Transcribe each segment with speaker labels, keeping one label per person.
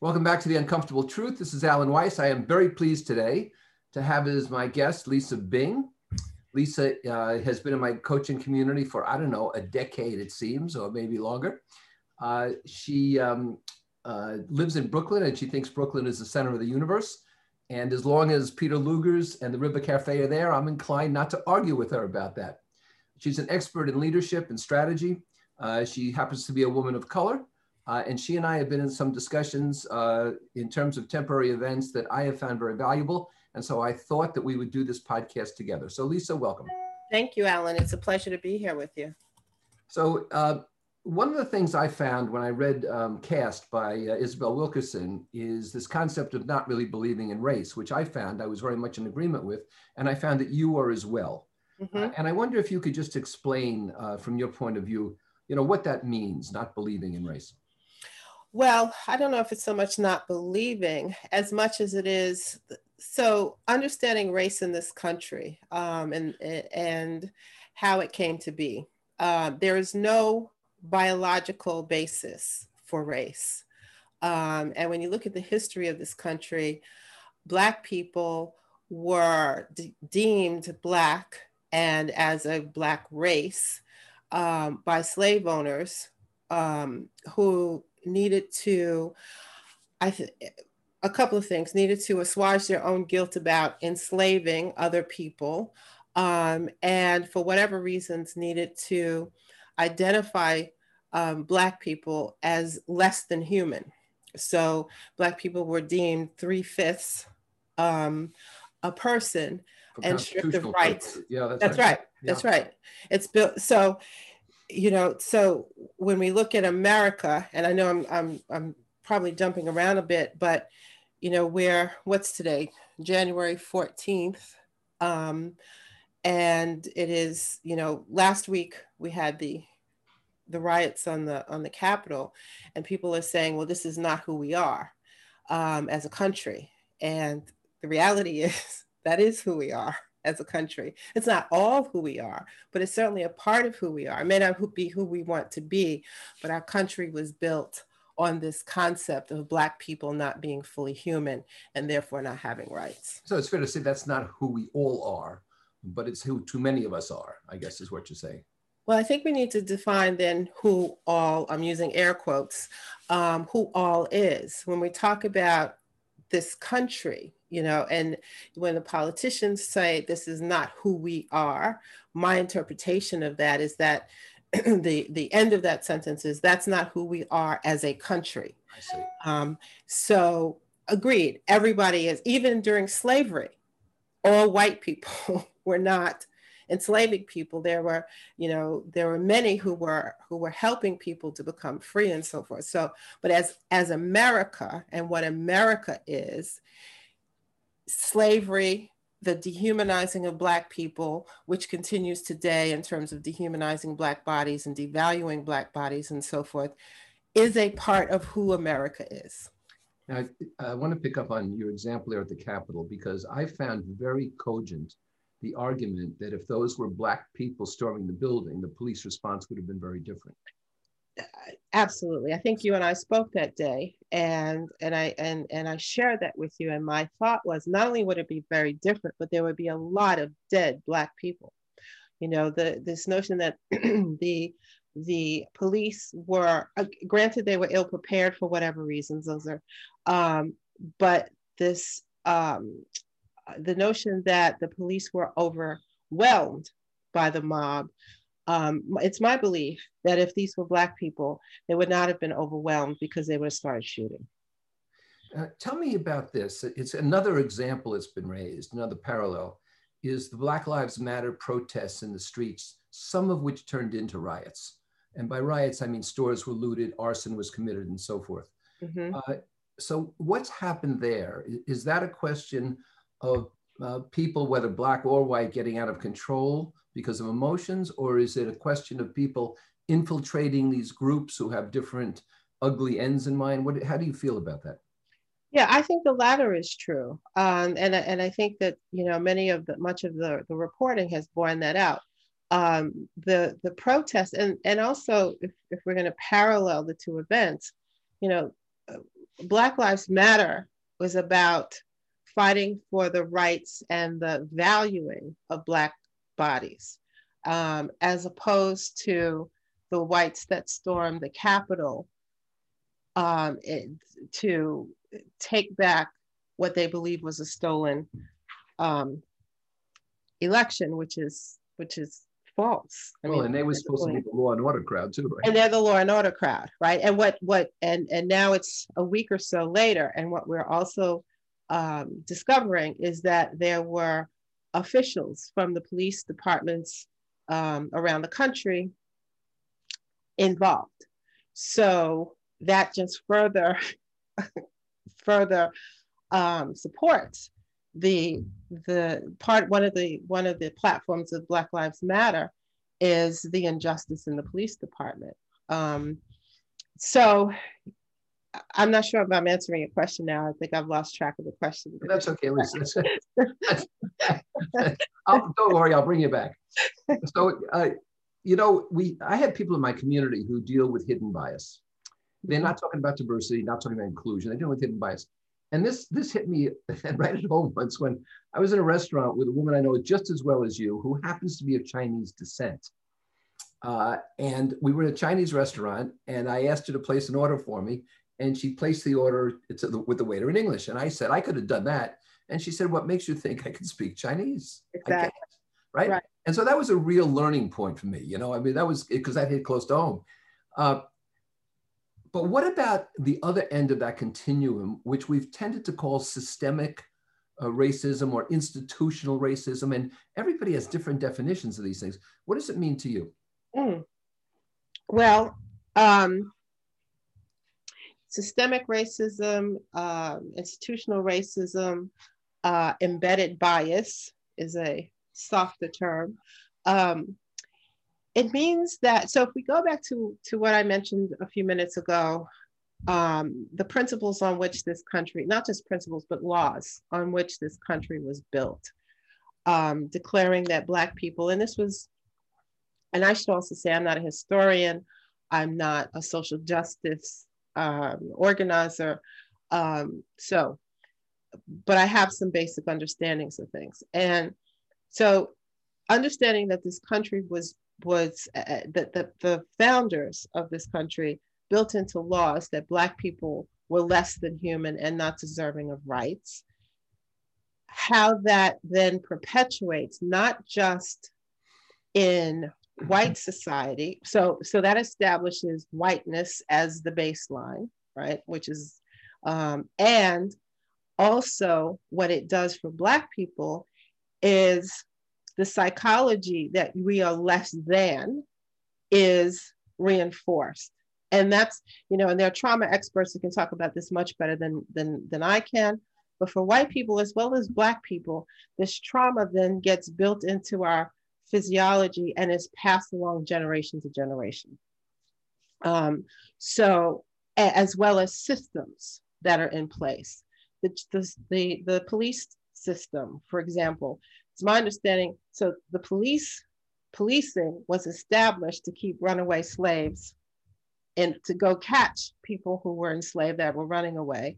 Speaker 1: Welcome back to The Uncomfortable Truth. This is Alan Weiss. I am very pleased today to have as my guest Lisa Bing. Lisa uh, has been in my coaching community for, I don't know, a decade, it seems, or maybe longer. Uh, she um, uh, lives in Brooklyn and she thinks Brooklyn is the center of the universe. And as long as Peter Luger's and the River Cafe are there, I'm inclined not to argue with her about that. She's an expert in leadership and strategy. Uh, she happens to be a woman of color. Uh, and she and I have been in some discussions uh, in terms of temporary events that I have found very valuable. And so I thought that we would do this podcast together. So, Lisa, welcome.
Speaker 2: Thank you, Alan. It's a pleasure to be here with you.
Speaker 1: So, uh, one of the things I found when I read um, Caste by uh, Isabel Wilkerson is this concept of not really believing in race, which I found I was very much in agreement with. And I found that you are as well. Mm-hmm. Uh, and I wonder if you could just explain uh, from your point of view, you know, what that means, not believing in race.
Speaker 2: Well, I don't know if it's so much not believing as much as it is so understanding race in this country um, and and how it came to be. Uh, there is no biological basis for race, um, and when you look at the history of this country, Black people were de- deemed Black and as a Black race um, by slave owners um, who needed to, I th- a couple of things, needed to assuage their own guilt about enslaving other people, um, and for whatever reasons, needed to identify um, Black people as less than human. So Black people were deemed three fifths um, a person and stripped of rights.
Speaker 1: Yeah,
Speaker 2: that's, that's right. right. Yeah. That's right. It's built so you know, so when we look at America, and I know I'm I'm I'm probably jumping around a bit, but you know, where what's today, January 14th, um, and it is, you know, last week we had the the riots on the on the Capitol, and people are saying, well, this is not who we are um, as a country, and the reality is that is who we are as a country. It's not all who we are, but it's certainly a part of who we are. It may not be who we want to be, but our country was built on this concept of Black people not being fully human and therefore not having rights.
Speaker 1: So it's fair to say that's not who we all are, but it's who too many of us are, I guess is what you're saying.
Speaker 2: Well, I think we need to define then who all, I'm using air quotes, um, who all is. When we talk about this country, you know and when the politicians say this is not who we are my interpretation of that is that the the end of that sentence is that's not who we are as a country. Um, so agreed everybody is even during slavery all white people were not enslaving people. There were you know there were many who were who were helping people to become free and so forth. So but as as america and what america is slavery, the dehumanizing of Black people, which continues today in terms of dehumanizing Black bodies and devaluing Black bodies and so forth, is a part of who America is.
Speaker 1: Now, I, I want to pick up on your example there at the Capitol because I found very cogent the argument that if those were Black people storming the building, the police response would have been very different
Speaker 2: absolutely. I think you and i spoke that day and and i and and i shared that with you and my thought was not only would it be very different but there would be a lot of dead black people. You know the this notion that the the police were uh, granted they were ill prepared for whatever reasons those are um, but this um, the notion that the police were overwhelmed by the mob um, it's my belief that if these were Black people, they would not have been overwhelmed because they would have started shooting.
Speaker 1: Uh, tell me about this. It's another example that's been raised, another parallel, is the Black Lives Matter protests in the streets, some of which turned into riots. And by riots, I mean stores were looted, arson was committed, and so forth. Mm-hmm. Uh, so, what's happened there? Is that a question of uh, people, whether Black or white, getting out of control? because of emotions, or is it a question of people infiltrating these groups who have different ugly ends in mind? What, how do you feel about that?
Speaker 2: Yeah, I think the latter is true, um, and and I think that you know many of the much of the the reporting has borne that out. Um, the the protests and and also if, if we're going to parallel the two events, you know, Black Lives Matter was about fighting for the rights and the valuing of Black bodies, um, as opposed to the whites that stormed the Capitol um, it, to take back what they believe was a stolen um, election, which is which is false.
Speaker 1: I well, mean, and they were supposed to be the law and order crowd too, right?
Speaker 2: And they're the law and order crowd, right? And what what and and now it's a week or so later, and what we're also um, discovering is that there were officials from the police departments um, around the country involved. So that just further further um, supports the the part one of the one of the platforms of Black Lives Matter is the injustice in the police department. Um, so I'm not sure if I'm answering your question now. I think I've lost track of the question.
Speaker 1: That's okay, Lisa. Don't worry, I'll bring you back. So, uh, you know, we I have people in my community who deal with hidden bias. They're not talking about diversity, not talking about inclusion. They're dealing with hidden bias. And this this hit me right at home once when I was in a restaurant with a woman I know just as well as you, who happens to be of Chinese descent. Uh, and we were in a Chinese restaurant, and I asked her to place an order for me, and she placed the order with the waiter in English. And I said I could have done that, and she said, "What makes you think I can speak Chinese?"
Speaker 2: Exactly.
Speaker 1: Right? right? And so that was a real learning point for me. You know, I mean, that was because that hit close to home. Uh, but what about the other end of that continuum, which we've tended to call systemic uh, racism or institutional racism? And everybody has different definitions of these things. What does it mean to you?
Speaker 2: Mm. Well, um, systemic racism, uh, institutional racism, uh, embedded bias is a softer term. Um, it means that, so if we go back to, to what I mentioned a few minutes ago, um, the principles on which this country, not just principles, but laws on which this country was built, um, declaring that Black people, and this was, and I should also say, I'm not a historian, I'm not a social justice um, organizer. Um, so, but I have some basic understandings of things. And so, understanding that this country was was uh, uh, that the, the founders of this country built into laws that Black people were less than human and not deserving of rights. How that then perpetuates not just in white society, so so that establishes whiteness as the baseline, right? Which is um, and also what it does for Black people is the psychology that we are less than is reinforced. And that's you know and there are trauma experts who can talk about this much better than than than i can. But for white people as well as black people this trauma then gets built into our physiology and is passed along generation to generation um, so as well as systems that are in place the, the, the, police system for example it's my understanding. So the police policing was established to keep runaway slaves and to go catch people who were enslaved that were running away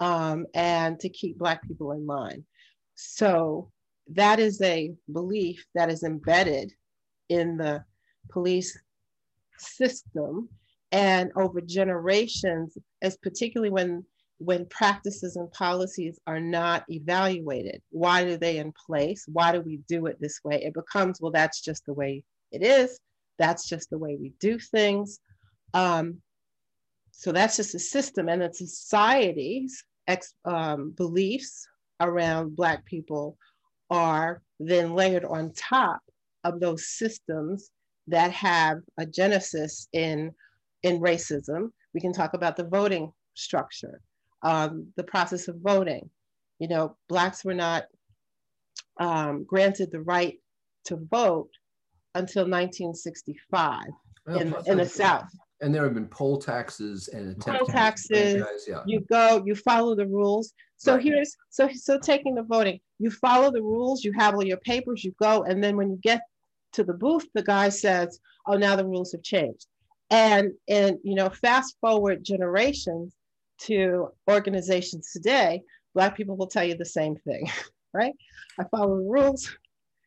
Speaker 2: um, and to keep Black people in line. So that is a belief that is embedded in the police system. And over generations, as particularly when when practices and policies are not evaluated. Why are they in place? Why do we do it this way? It becomes, well, that's just the way it is. That's just the way we do things. Um, so that's just a system, and the society's ex, um, beliefs around Black people are then layered on top of those systems that have a genesis in, in racism. We can talk about the voting structure um, the process of voting. You know, Blacks were not um, granted the right to vote until 1965 well, in, in the South.
Speaker 1: And there have been poll taxes and
Speaker 2: poll taxes. Yeah. You go, you follow the rules. So right. here's so so taking the voting. You follow the rules. You have all your papers. You go, and then when you get to the booth, the guy says, "Oh, now the rules have changed." And and you know, fast forward generations, to organizations today, Black people will tell you the same thing, right? I follow the rules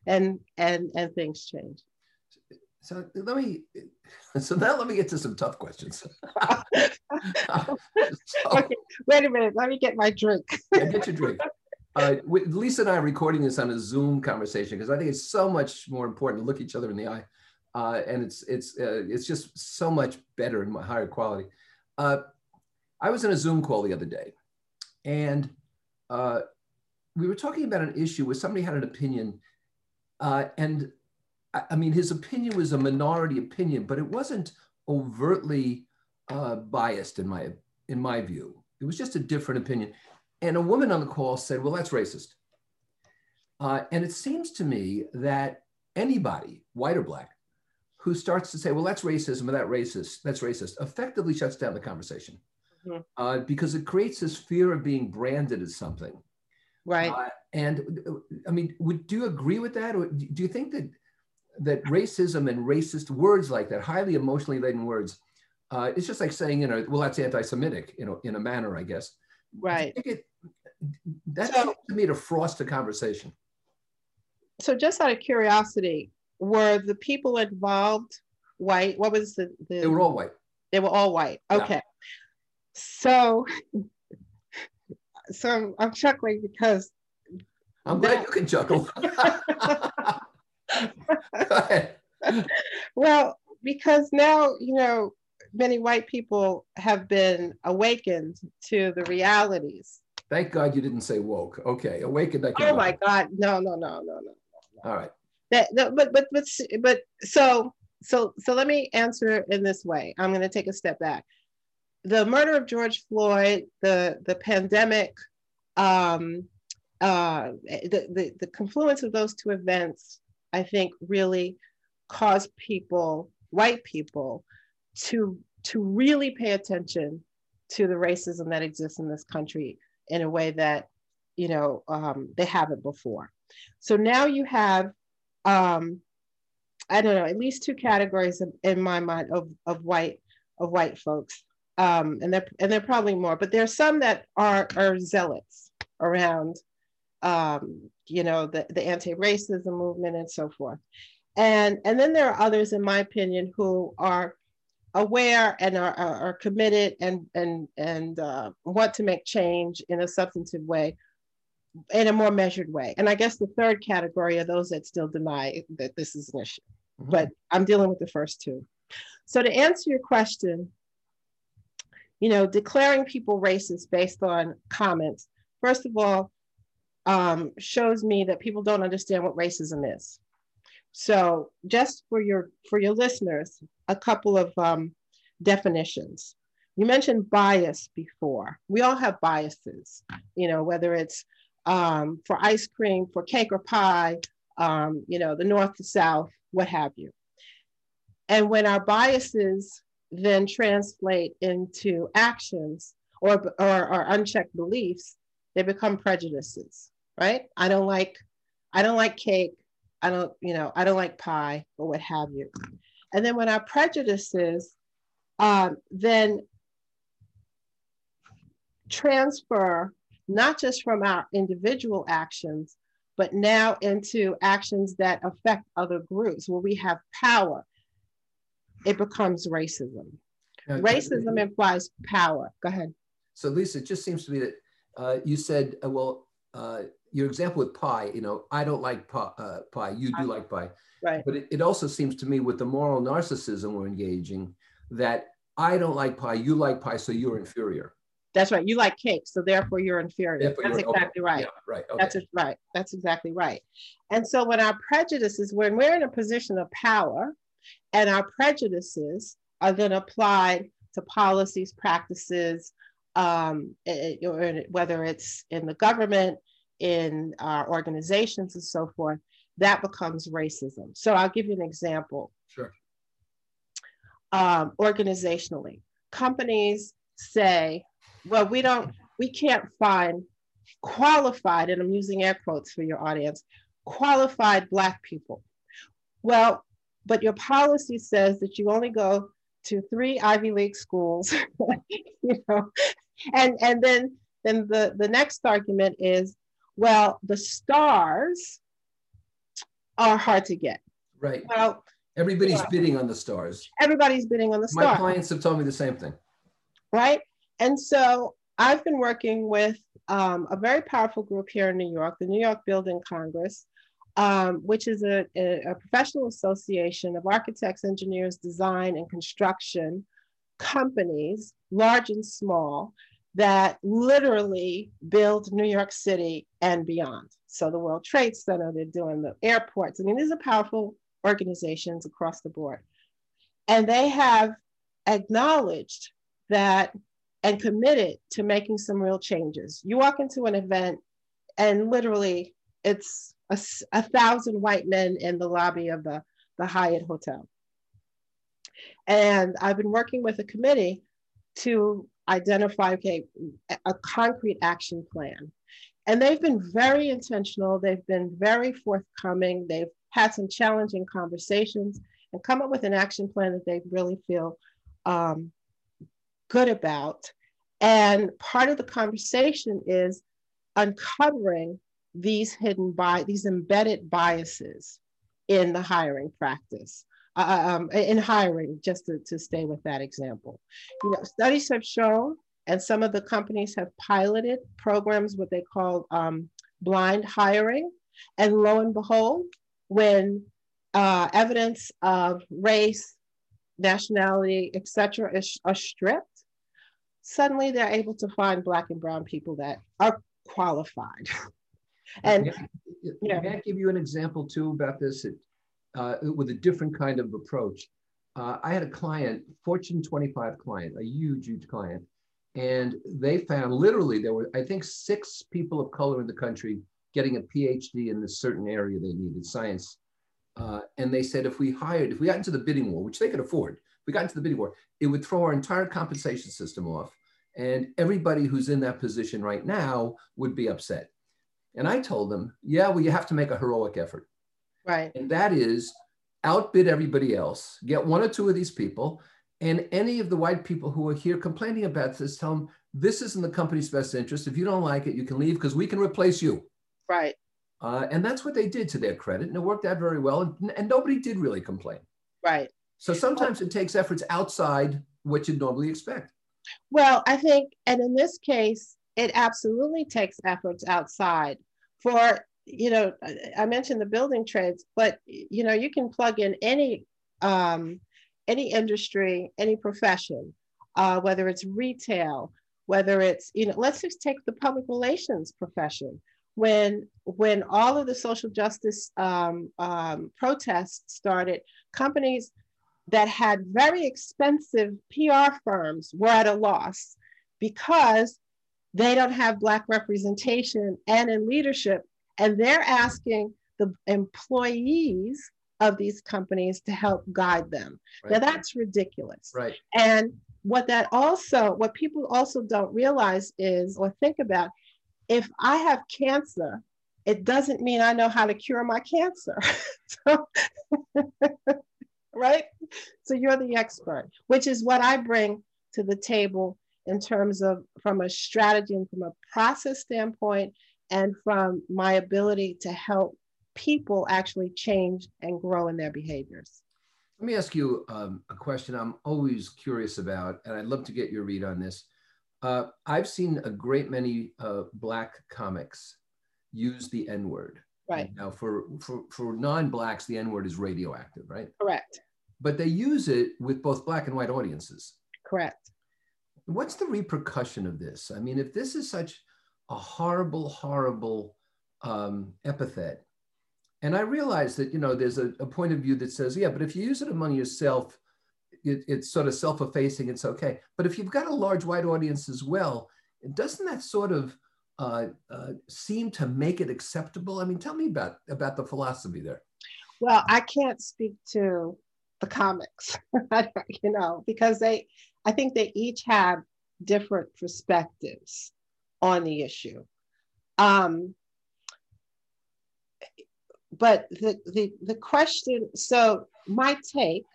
Speaker 2: and and and things change.
Speaker 1: So let me so now let me get to some tough questions.
Speaker 2: so, okay, wait a minute, let me get my drink.
Speaker 1: yeah, get your drink. Uh, Lisa and I are recording this on a Zoom conversation because I think it's so much more important to look each other in the eye, uh, and it's it's uh, it's just so much better and higher quality. Uh, I was in a Zoom call the other day, and uh, we were talking about an issue where somebody had an opinion, uh, and I, mean his opinion was a minority opinion, but it wasn't overtly biased in my in my view. It was just a different opinion and a woman on the call said, well, that's racist. Uh, and it seems to me that anybody, white or black, who starts to say, well, that's racism or that racist, that's racist, effectively shuts down the conversation. Mm-hmm. Uh, because it creates this fear of being branded as something.
Speaker 2: Right. Uh,
Speaker 1: and I mean, would do you agree with that? Or do you think that that racism and racist words like that, highly emotionally laden words, uh, it's just like saying, you know, well, that's anti-Semitic, you know, in a manner, I guess.
Speaker 2: Right.
Speaker 1: It, that so, seems to me to frost the conversation.
Speaker 2: So, just out of curiosity, were the people involved white? What was the? the
Speaker 1: they were all white.
Speaker 2: They were all white. Okay. Yeah. So, so I'm chuckling because.
Speaker 1: I'm glad that, you can chuckle.
Speaker 2: well, because now you know many white people have been awakened to the realities
Speaker 1: Thank God you didn't say woke. Okay, awakened.
Speaker 2: Oh my God, no, no, no, no, no.
Speaker 1: All right.
Speaker 2: That, that, but but but but so so so let me answer in this way. I'm going to take a step back. The murder of George Floyd, the the pandemic, um, uh, the, the the confluence of those two events, I think, really caused people, white people, to to really pay attention to the racism that exists in this country in a way that you know um, they haven't before. So now you have um, I don't know at least two categories in, in my mind of, of white of white folks, um, and they're and they're probably more, but there are some that are are zealots around um, you know the, the anti-racism movement and so forth. And and then there are others in my opinion who are aware and are, are, committed and and and uh, want to make change in a substantive way in a more measured way. And i guess the third category are those that still deny that this is an issue. Mm-hmm. but i'm dealing with the first two. So to answer your question you know declaring people racist based on comments first of all um, shows me that people don't understand what racism is so just for your for your listeners, a couple of um, definitions. You mentioned bias before. We all have biases, you know, whether it's um, for ice cream, for cake or pie, um, you know, the north the south, what have you. And when our biases then translate into actions or, or, or unchecked beliefs, they become prejudices, right? I don't like, I don't like cake. I don't, you know, I don't like pie or what have you. And then when our prejudices um, then transfer not just from our individual actions, but now into actions that affect other groups where we have power, it becomes racism. racism implies power. Go ahead.
Speaker 1: So, Lisa, it just seems to me that uh, you said, uh, well, uh, your example with pie, you know, I don't like pie, uh, pie you do like pie.
Speaker 2: Right.
Speaker 1: But it, it, also seems to me with the moral narcissism we're engaging that I don't like pie, you like pie, so you're inferior.
Speaker 2: That's right. You like cake, so therefore you're inferior.
Speaker 1: Therefore
Speaker 2: That's
Speaker 1: you're,
Speaker 2: exactly
Speaker 1: okay.
Speaker 2: right.
Speaker 1: Yeah, right. Okay.
Speaker 2: That's right. That's exactly right. And so when our prejudices, when we're in a position of power and our prejudices are then applied to policies, practices, um, it, or whether it's in the government, in our organizations and so forth, that becomes racism. So I'll give you an example.
Speaker 1: Sure.
Speaker 2: Um, organizationally, companies say, well, we don't, we can't find qualified, and I'm using air quotes for your audience, qualified Black people. Well, but your policy says that you only go to three Ivy League schools, you know, and and then then the the next argument is well the stars are hard to get.
Speaker 1: Right.
Speaker 2: Well
Speaker 1: everybody's bidding on the stars.
Speaker 2: Everybody's bidding on the stars.
Speaker 1: my clients have told me the same thing.
Speaker 2: Right? And so i've been working with um, a very powerful group here in new york the new york building congress um, which is a, a professional association of architects engineers design and construction companies large and small that literally build New York City and beyond. So the World Trade Center, they're doing the airports. I mean, these are powerful organizations across the board. And they have acknowledged that and committed to making some real changes. You walk into an event and literally it's a, a thousand white men in the lobby of the, the Hyatt Hotel. And I've been working with a committee to identify okay, a concrete action plan. And they've been very intentional, they've been very forthcoming, they've had some challenging conversations and come up with an action plan that they really feel um, good about. And part of the conversation is uncovering these hidden by these embedded biases in the hiring practice. Uh, um, in hiring, just to, to stay with that example. You know, studies have shown, and some of the companies have piloted programs, what they call um, blind hiring. And lo and behold, when uh, evidence of race, nationality, etc., is, are stripped, suddenly they're able to find Black and Brown people that are qualified. and
Speaker 1: yeah. may I give you an example too about this? It, uh, with a different kind of approach. Uh, I had a client, Fortune 25 client, a huge, huge client, and they found literally there were, I think, six people of color in the country getting a PhD in this certain area they needed, science. Uh, and they said if we hired, if we got into the bidding war, which they could afford, we got into the bidding war, it would throw our entire compensation system off. And everybody who's in that position right now would be upset. And I told them, yeah, well, you have to make a heroic effort.
Speaker 2: Right.
Speaker 1: And that is outbid everybody else, get one or two of these people, and any of the white people who are here complaining about this, tell them this is in the company's best interest. If you don't like it, you can leave because we can replace you.
Speaker 2: Right.
Speaker 1: Uh, and that's what they did to their credit, and it worked out very well. And, and nobody did really complain.
Speaker 2: Right.
Speaker 1: So sometimes it takes efforts outside what you'd normally expect.
Speaker 2: Well, I think, and in this case, it absolutely takes efforts outside for you know, I mentioned the building trades, but you know, you can plug in any um, any industry, any profession, uh, whether it's retail, whether it's you know, let's just take the public relations profession. When when all of the social justice um, um, protests started, companies that had very expensive PR firms were at a loss because they don't have Black representation and in leadership and they're asking the employees of these companies to help guide them. Right. Now that's ridiculous.
Speaker 1: Right.
Speaker 2: And what that also, what people also don't realize is or think about, if I have cancer, it doesn't mean I know how to cure my cancer. so, right? So you're the expert, which is what I bring to the table in terms of from a strategy and from a process standpoint and from my ability to help people actually change and grow in their behaviors.
Speaker 1: Let me ask you um, a question I'm always curious about, and I'd love to get your read on this. Uh, I've seen a great many uh, Black comics use the N word.
Speaker 2: Right.
Speaker 1: Now, for, for, for non Blacks, the N word is radioactive, right?
Speaker 2: Correct.
Speaker 1: But they use it with both Black and white audiences.
Speaker 2: Correct.
Speaker 1: What's the repercussion of this? I mean, if this is such a horrible, horrible um, epithet. And I realize that, you know, there's a, a, point of view that says, yeah, but if you use it among yourself, it, it's sort of self-effacing, it's okay. But if you've got a large white audience as well, doesn't that sort of uh, uh, seem to make it acceptable? I mean, tell me about, about the philosophy there.
Speaker 2: Well, I can't speak to the comics, you know, because they, I think they each have different perspectives on the issue. Um, but the, the, the question, so my take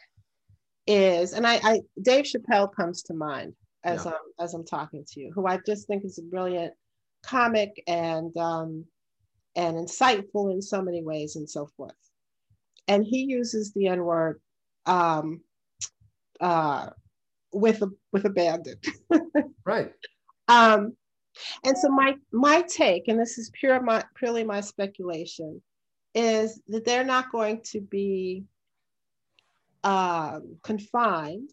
Speaker 2: is, and I, I Dave Chappelle comes to mind as yeah. I'm as I'm talking to you, who I just think is a brilliant comic and um, and insightful in so many ways and so forth. And he uses the N word um, uh, with a with abandon.
Speaker 1: right.
Speaker 2: Um, and so my my take, and this is pure my purely my speculation, is that they're not going to be um, confined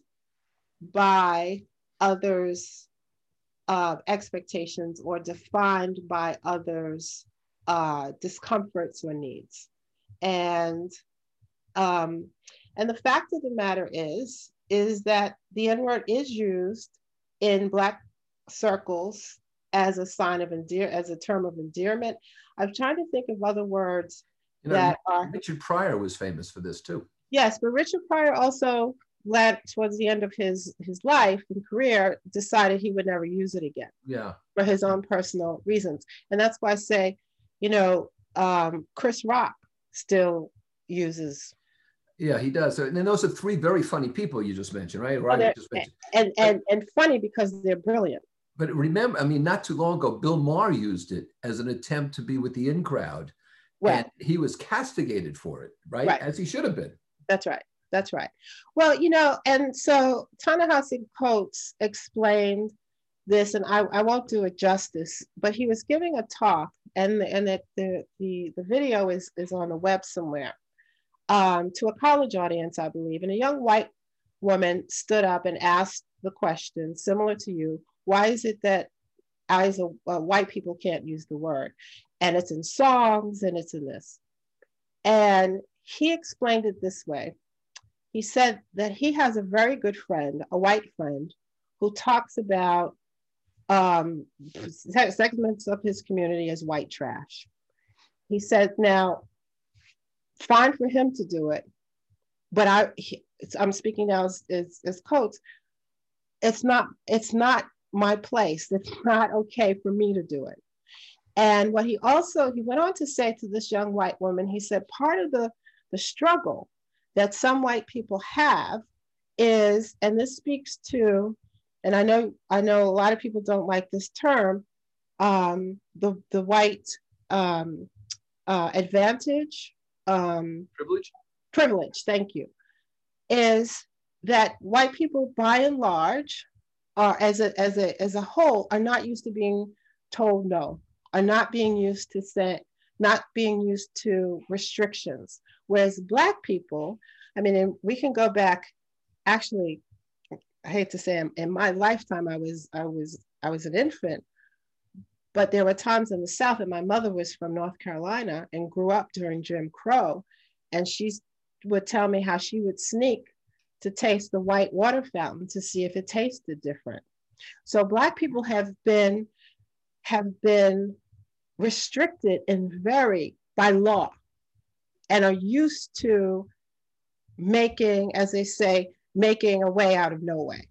Speaker 2: by others' uh, expectations or defined by others' uh, discomforts or needs. And um, and the fact of the matter is is that the N word is used in Black circles as a sign of endear as a term of endearment. I'm trying to think of other words you know, that are.
Speaker 1: Richard Pryor was famous for this too.
Speaker 2: Yes, but Richard Pryor also led towards the end of his his life and career decided he would never use it again.
Speaker 1: Yeah.
Speaker 2: For his own personal reasons, and that's why I say, you know, um, Chris Rock still uses
Speaker 1: yeah, he does. And then those are three very funny people you just mentioned, right? Right.
Speaker 2: Mentioned. And and and funny because they're brilliant.
Speaker 1: But remember, I mean, not too long ago, Bill Maher used it as an attempt to be with the in crowd. Right. And he was castigated for it, right? right? As he should have been.
Speaker 2: That's right. That's right. Well, you know, and so Ta-Nehisi Coates explained this, and I, I won't do it justice, but he was giving a talk, and and that the, the the video is is on the web somewhere um, to a college audience, I believe. And a young white woman stood up and asked the question, similar to you, why is it that as a, uh, white people can't use the word? And it's in songs and it's in this. And he explained it this way. He said that he has a very good friend, a white friend, who talks about um, segments of his community as white trash. He said, now fine for him to do it. But I, I'm speaking now as, as, as Coates. It's not, it's not my place. It's not okay for me to do it. And what he also, he went on to say to this young white woman, he said, part of the, the struggle that some white people have is, and this speaks to, and I know, I know a lot of people don't like this term, um, the, the white um, uh, advantage um,
Speaker 1: privilege.
Speaker 2: Privilege, thank you. Is that white people, by and large, are as a as a as a whole, are not used to being told no, are not being used to say, not being used to restrictions. Whereas black people, I mean, we can go back. Actually, I hate to say, in my lifetime, I was I was I was an infant, but there were times in the South, and my mother was from North Carolina and grew up during Jim Crow. And she would tell me how she would sneak to taste the white water fountain to see if it tasted different. So Black people have been have been restricted and very by law and are used to making, as they say, making a way out of no way.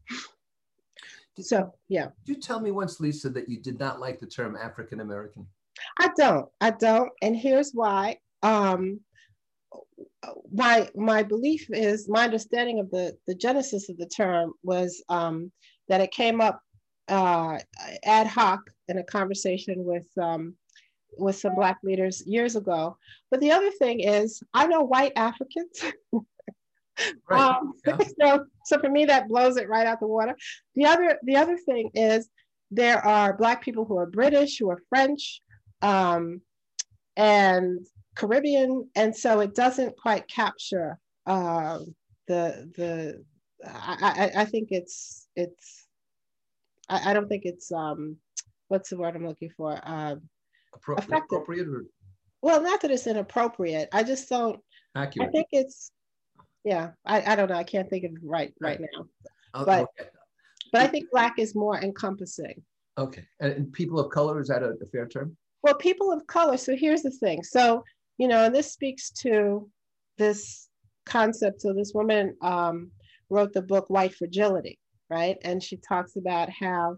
Speaker 2: So, yeah.
Speaker 1: Did you tell me once, Lisa, that you did not like the term African American?
Speaker 2: I don't. I don't. And here's why. Um, my my belief is my understanding of the the genesis of the term was um, that it came up uh, ad hoc in a conversation with um, with some black leaders years ago. But the other thing is, I know white Africans Right. Um, yeah. so, so for me, that blows it right out the water. The other, the other thing is there are Black people who are British, who are French, um, and Caribbean, and so it doesn't quite capture uh, the the. I, I, I think it's it's. I, I don't think it's um, what's the word I'm looking for? Uh,
Speaker 1: Appro- appropriate or?
Speaker 2: Well, not that it's inappropriate. I just don't. Accurate. I think it's yeah I, I don't know i can't think of it right right now but okay. but i think black is more encompassing
Speaker 1: okay and people of color is that a, a fair term
Speaker 2: well people of color so here's the thing so you know and this speaks to this concept so this woman um, wrote the book white fragility right and she talks about how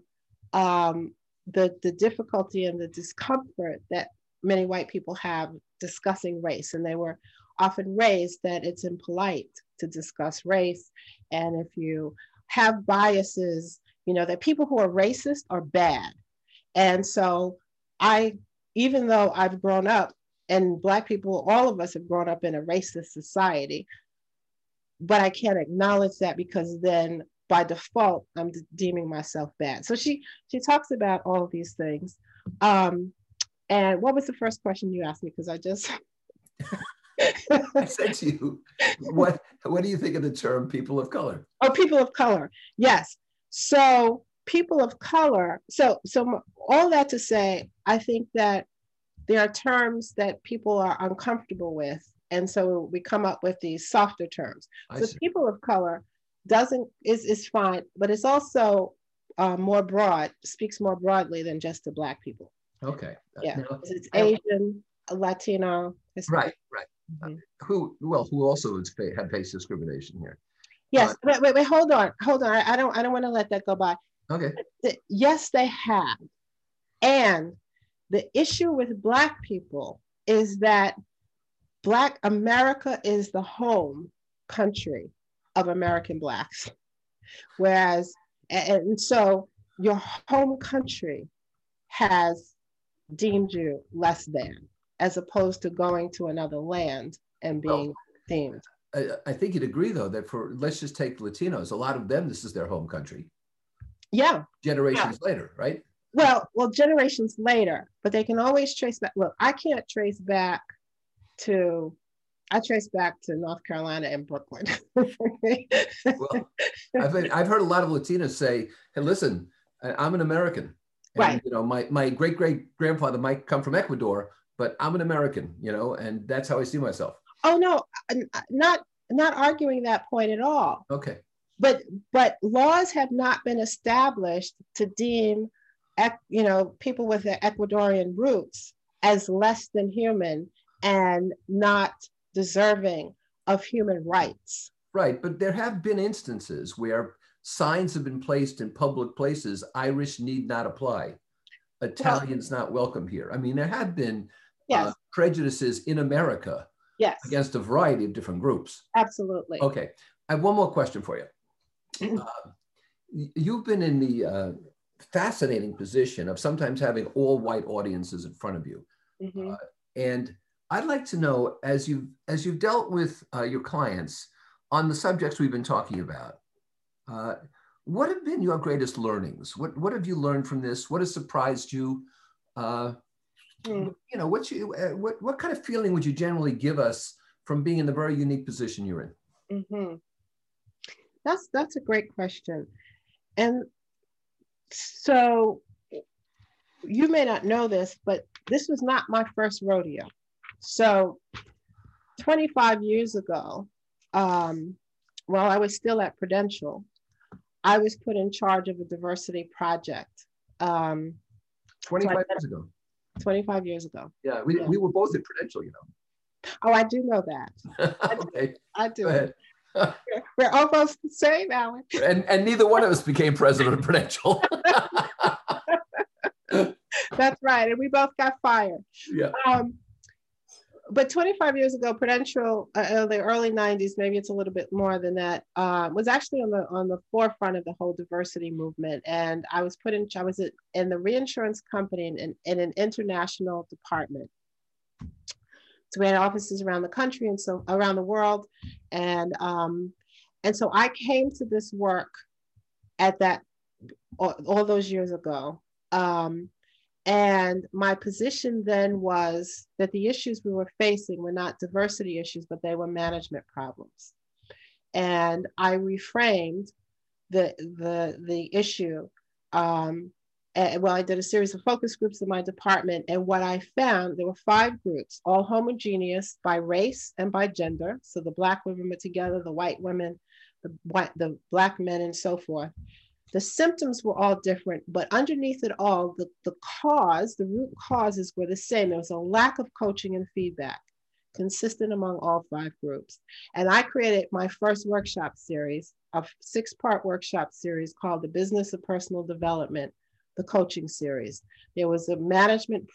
Speaker 2: um, the the difficulty and the discomfort that many white people have discussing race and they were often raised that it's impolite to discuss race. And if you have biases you know, that people who are racist are bad. And so I, even though I've grown up and Black people, all of us have grown up in a racist society, but I can't acknowledge that because then by default I'm deeming myself bad. So she she talks about all of these things. Um, and what was the first question you asked me? Because I just
Speaker 1: I said to you, what what do you think of the term people of color?
Speaker 2: Oh, people of color. Yes. So people of color. So so all that to say, I think that there are terms that people are uncomfortable with, and so we come up with these softer terms. I so see. people of color doesn't is is fine, but it's also uh, more broad, speaks more broadly than just to Black people.
Speaker 1: Okay.
Speaker 2: Yeah, now, it's Asian, Latino.
Speaker 1: Right, right. Mm-hmm. who well, who also has had faced discrimination here.
Speaker 2: Yes, uh, wait, wait, wait, hold on, hold on. I, I don't, I don't want to let that go by.
Speaker 1: Okay.
Speaker 2: Yes, they have, and the issue with Black people is that Black America is the home country of American Blacks, whereas, and so your home country has deemed you less than as opposed to going to another land and being well, themed.
Speaker 1: I, I, think you'd agree, though, that for let's just take Latinos, a lot of them, this is their home country.
Speaker 2: Yeah.
Speaker 1: Generations yeah. later, right?
Speaker 2: Well, well, generations later, but they can always trace back. Look, I can't trace back to, I trace back to North Carolina and Brooklyn.
Speaker 1: well, I've, I've heard a lot of Latinas say, hey, listen, I'm an American. And,
Speaker 2: right.
Speaker 1: You know, my, my great great grandfather might come from Ecuador, but I'm an American, you know, and that's how I see myself.
Speaker 2: Oh no, not not arguing that point at all.
Speaker 1: Okay.
Speaker 2: But but laws have not been established to deem, you know, people with the Ecuadorian roots as less than human and not deserving of human rights.
Speaker 1: Right, but there have been instances where signs have been placed in public places Irish need not apply. Italians well, not welcome here. I mean, there have been yes. uh, prejudices in America
Speaker 2: yes.
Speaker 1: against a variety of different groups.
Speaker 2: Absolutely.
Speaker 1: Okay. I have one more question for you. uh, you've been in the uh, fascinating position of sometimes having all white audiences in front of you. Mm-hmm. Uh, and I'd like to know, as you've, as you've dealt with uh, your clients on the subjects we've been talking about, uh, what have been your greatest learnings? What, what have you learned from this? What has surprised you? Uh, Mm. You know, what's you, uh, what, what kind of feeling would you generally give us from being in the very unique position you're in?
Speaker 2: Mm-hmm. That's that's a great question, and so you may not know this, but this was not my first rodeo. So, 25 years ago, um, while I was still at Prudential, I was put in charge of a diversity project. Um,
Speaker 1: 25 so years ago.
Speaker 2: 25 years ago.
Speaker 1: Yeah, we, yeah. we were both at Prudential, you know.
Speaker 2: Oh, I do know that.
Speaker 1: okay.
Speaker 2: I do. Go ahead. we're almost the same, Alan.
Speaker 1: And, and neither one of us became president of Prudential.
Speaker 2: That's right. And we both got fired.
Speaker 1: Yeah.
Speaker 2: Um, but 25 years ago, Prudential, uh, uh, the early 90s, maybe it's a little bit more than that, uh, was actually on the on the forefront of the whole diversity movement. And I was put in, I was in the reinsurance company in, in an international department. So we had offices around the country and so around the world, and um, and so I came to this work at that all, all those years ago. Um, and my position then was that the issues we were facing were not diversity issues, but they were management problems. And I reframed the, the, the issue. Um, well, I did a series of focus groups in my department. And what I found, there were five groups, all homogeneous by race and by gender. So the Black women were together, the white women, the, white, the Black men, and so forth. The symptoms were all different, but underneath it all, the, the cause, the root causes were the same. There was a lack of coaching and feedback consistent among all five groups. And I created my first workshop series, a six part workshop series called The Business of Personal Development, the coaching series. There was a management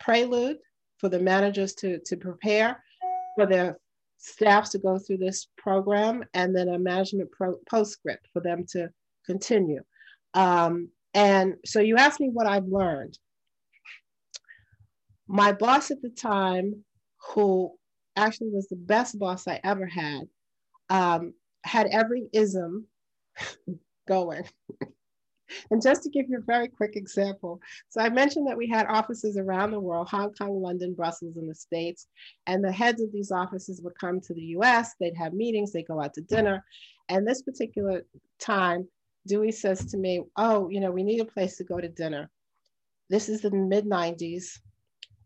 Speaker 2: prelude for the managers to, to prepare for their staffs to go through this program, and then a management pro- postscript for them to continue. Um, and so you asked me what I've learned. My boss at the time, who actually was the best boss I ever had, um, had every ism going. And just to give you a very quick example, so I mentioned that we had offices around the world Hong Kong, London, Brussels, and the States. And the heads of these offices would come to the US, they'd have meetings, they'd go out to dinner. And this particular time, Dewey says to me, Oh, you know, we need a place to go to dinner. This is the mid 90s.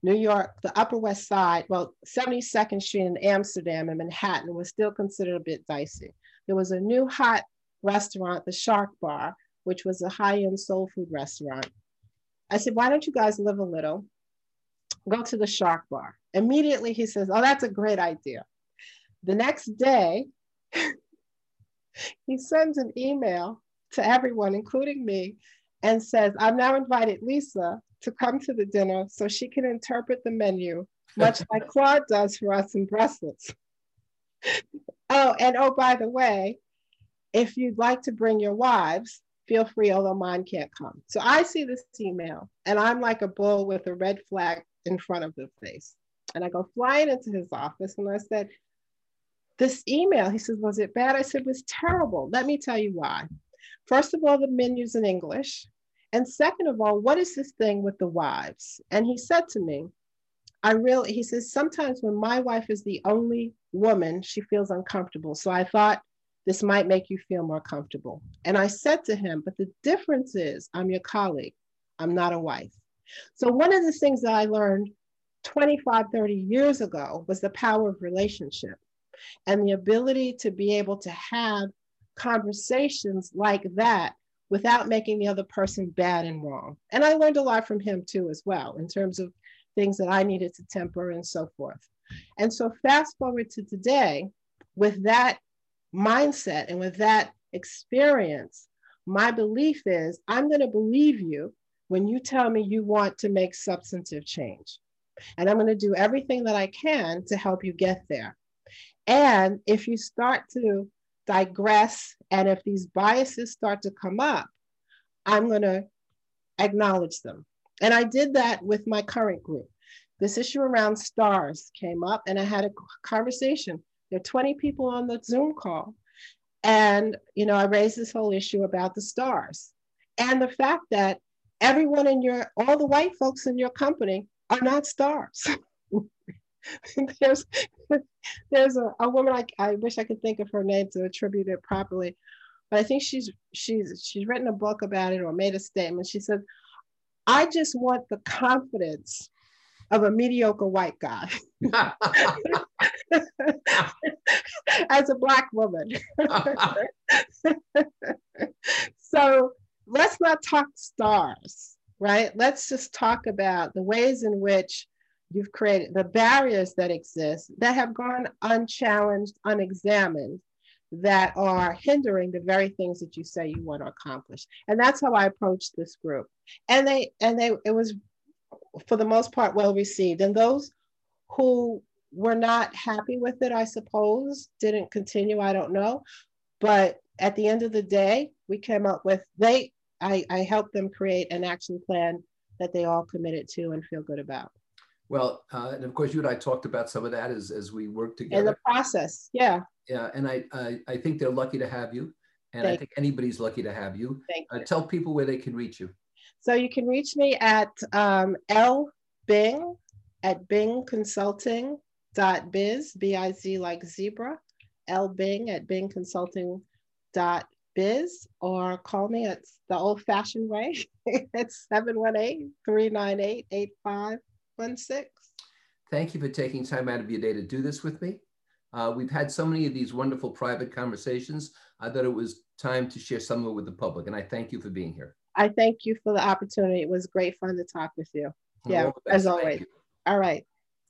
Speaker 2: New York, the Upper West Side, well, 72nd Street in Amsterdam and Manhattan was still considered a bit dicey. There was a new hot restaurant, the Shark Bar, which was a high end soul food restaurant. I said, Why don't you guys live a little? Go to the Shark Bar. Immediately he says, Oh, that's a great idea. The next day, he sends an email to everyone, including me, and says, I've now invited Lisa to come to the dinner so she can interpret the menu, much like Claude does for us in Brussels. oh, and oh, by the way, if you'd like to bring your wives, feel free, although mine can't come. So I see this email and I'm like a bull with a red flag in front of the face. And I go flying into his office and I said, This email, he says, Was it bad? I said, was terrible. Let me tell you why. First of all, the menu's in English. And second of all, what is this thing with the wives? And he said to me, I really, he says, sometimes when my wife is the only woman, she feels uncomfortable. So I thought this might make you feel more comfortable. And I said to him, but the difference is I'm your colleague, I'm not a wife. So one of the things that I learned 25, 30 years ago was the power of relationship and the ability to be able to have conversations like that without making the other person bad and wrong. And I learned a lot from him too, as well, in terms of things that I needed to temper and so forth. And so, fast forward to today, with that mindset and with that experience, my belief is I'm going to believe you when you tell me you want to make substantive change. And I'm going to do everything that I can to help you get there. And if you start to digress, and if these biases start to come up, I'm going to acknowledge them. And I did that with my current group. This issue around stars came up, and I had a conversation. There are 20 people on the Zoom call. And, you know, I raised this whole issue about the stars and the fact that everyone in your, all the white folks in your company are not stars. there's there's a, a woman I, I wish I could think of her name to attribute it properly, but I think she's she's she's written a book about it or made a statement. She said, "I just want the confidence of a mediocre white guy as a black woman." so let's not talk stars, right? Let's just talk about the ways in which you've created the barriers that exist that have gone unchallenged, unexamined, that are hindering the very things that you say you want to accomplish. And that's how I approached this group. And they and they it was for the most part well received. And those who were not happy with it, I suppose, didn't continue. I don't know. But at the end of the day, we came up with they I, I helped them create an action plan that they all committed to and feel good about.
Speaker 1: Well, uh, and of course, you and I talked about some of that as, as we worked together.
Speaker 2: In the process, yeah.
Speaker 1: Yeah, and I, I, I think they're lucky to have you. And Thank I think anybody's lucky to have you.
Speaker 2: Thank
Speaker 1: uh, Tell people where they can reach you.
Speaker 2: So you can reach me at um, lbing at bingconsulting.biz, B-I-Z like zebra, L Bing at Bing Consulting dot biz, or call me at the old-fashioned way. it's 718-398-85 one six.
Speaker 1: Thank you for taking time out of your day to do this with me. Uh, we've had so many of these wonderful private conversations. I thought it was time to share some of it with the public, and I thank you for being here.
Speaker 2: I thank you for the opportunity. It was great fun to talk with you. Yeah, as always. All right.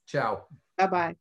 Speaker 1: Ciao.
Speaker 2: Bye bye.